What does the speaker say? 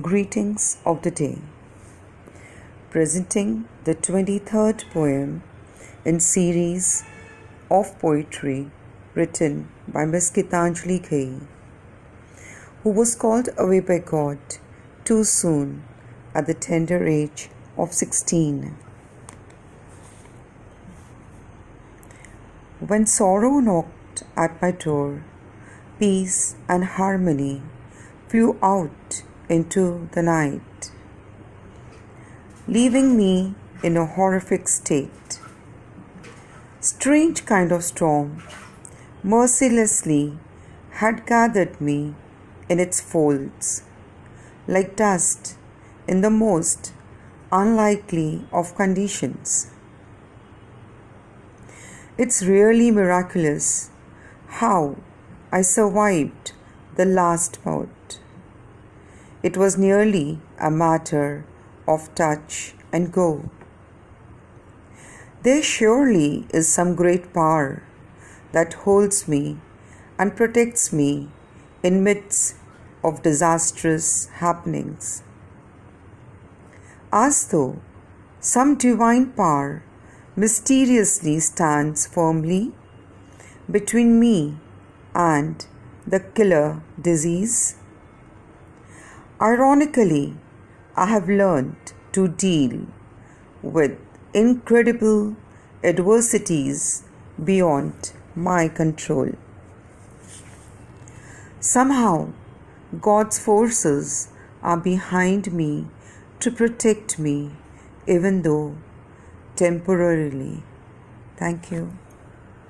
Greetings of the day. Presenting the 23rd poem in series of poetry written by Miss Gitanjali Ghai, who was called away by God too soon at the tender age of 16. When sorrow knocked at my door, peace and harmony flew out into the night, leaving me in a horrific state. Strange kind of storm mercilessly had gathered me in its folds, like dust in the most unlikely of conditions. It's really miraculous how I survived the last bout. It was nearly a matter of touch and go. There surely is some great power that holds me and protects me in midst of disastrous happenings. As though some divine power mysteriously stands firmly between me and the killer disease. Ironically, I have learned to deal with incredible adversities beyond my control. Somehow, God's forces are behind me to protect me, even though temporarily. Thank you.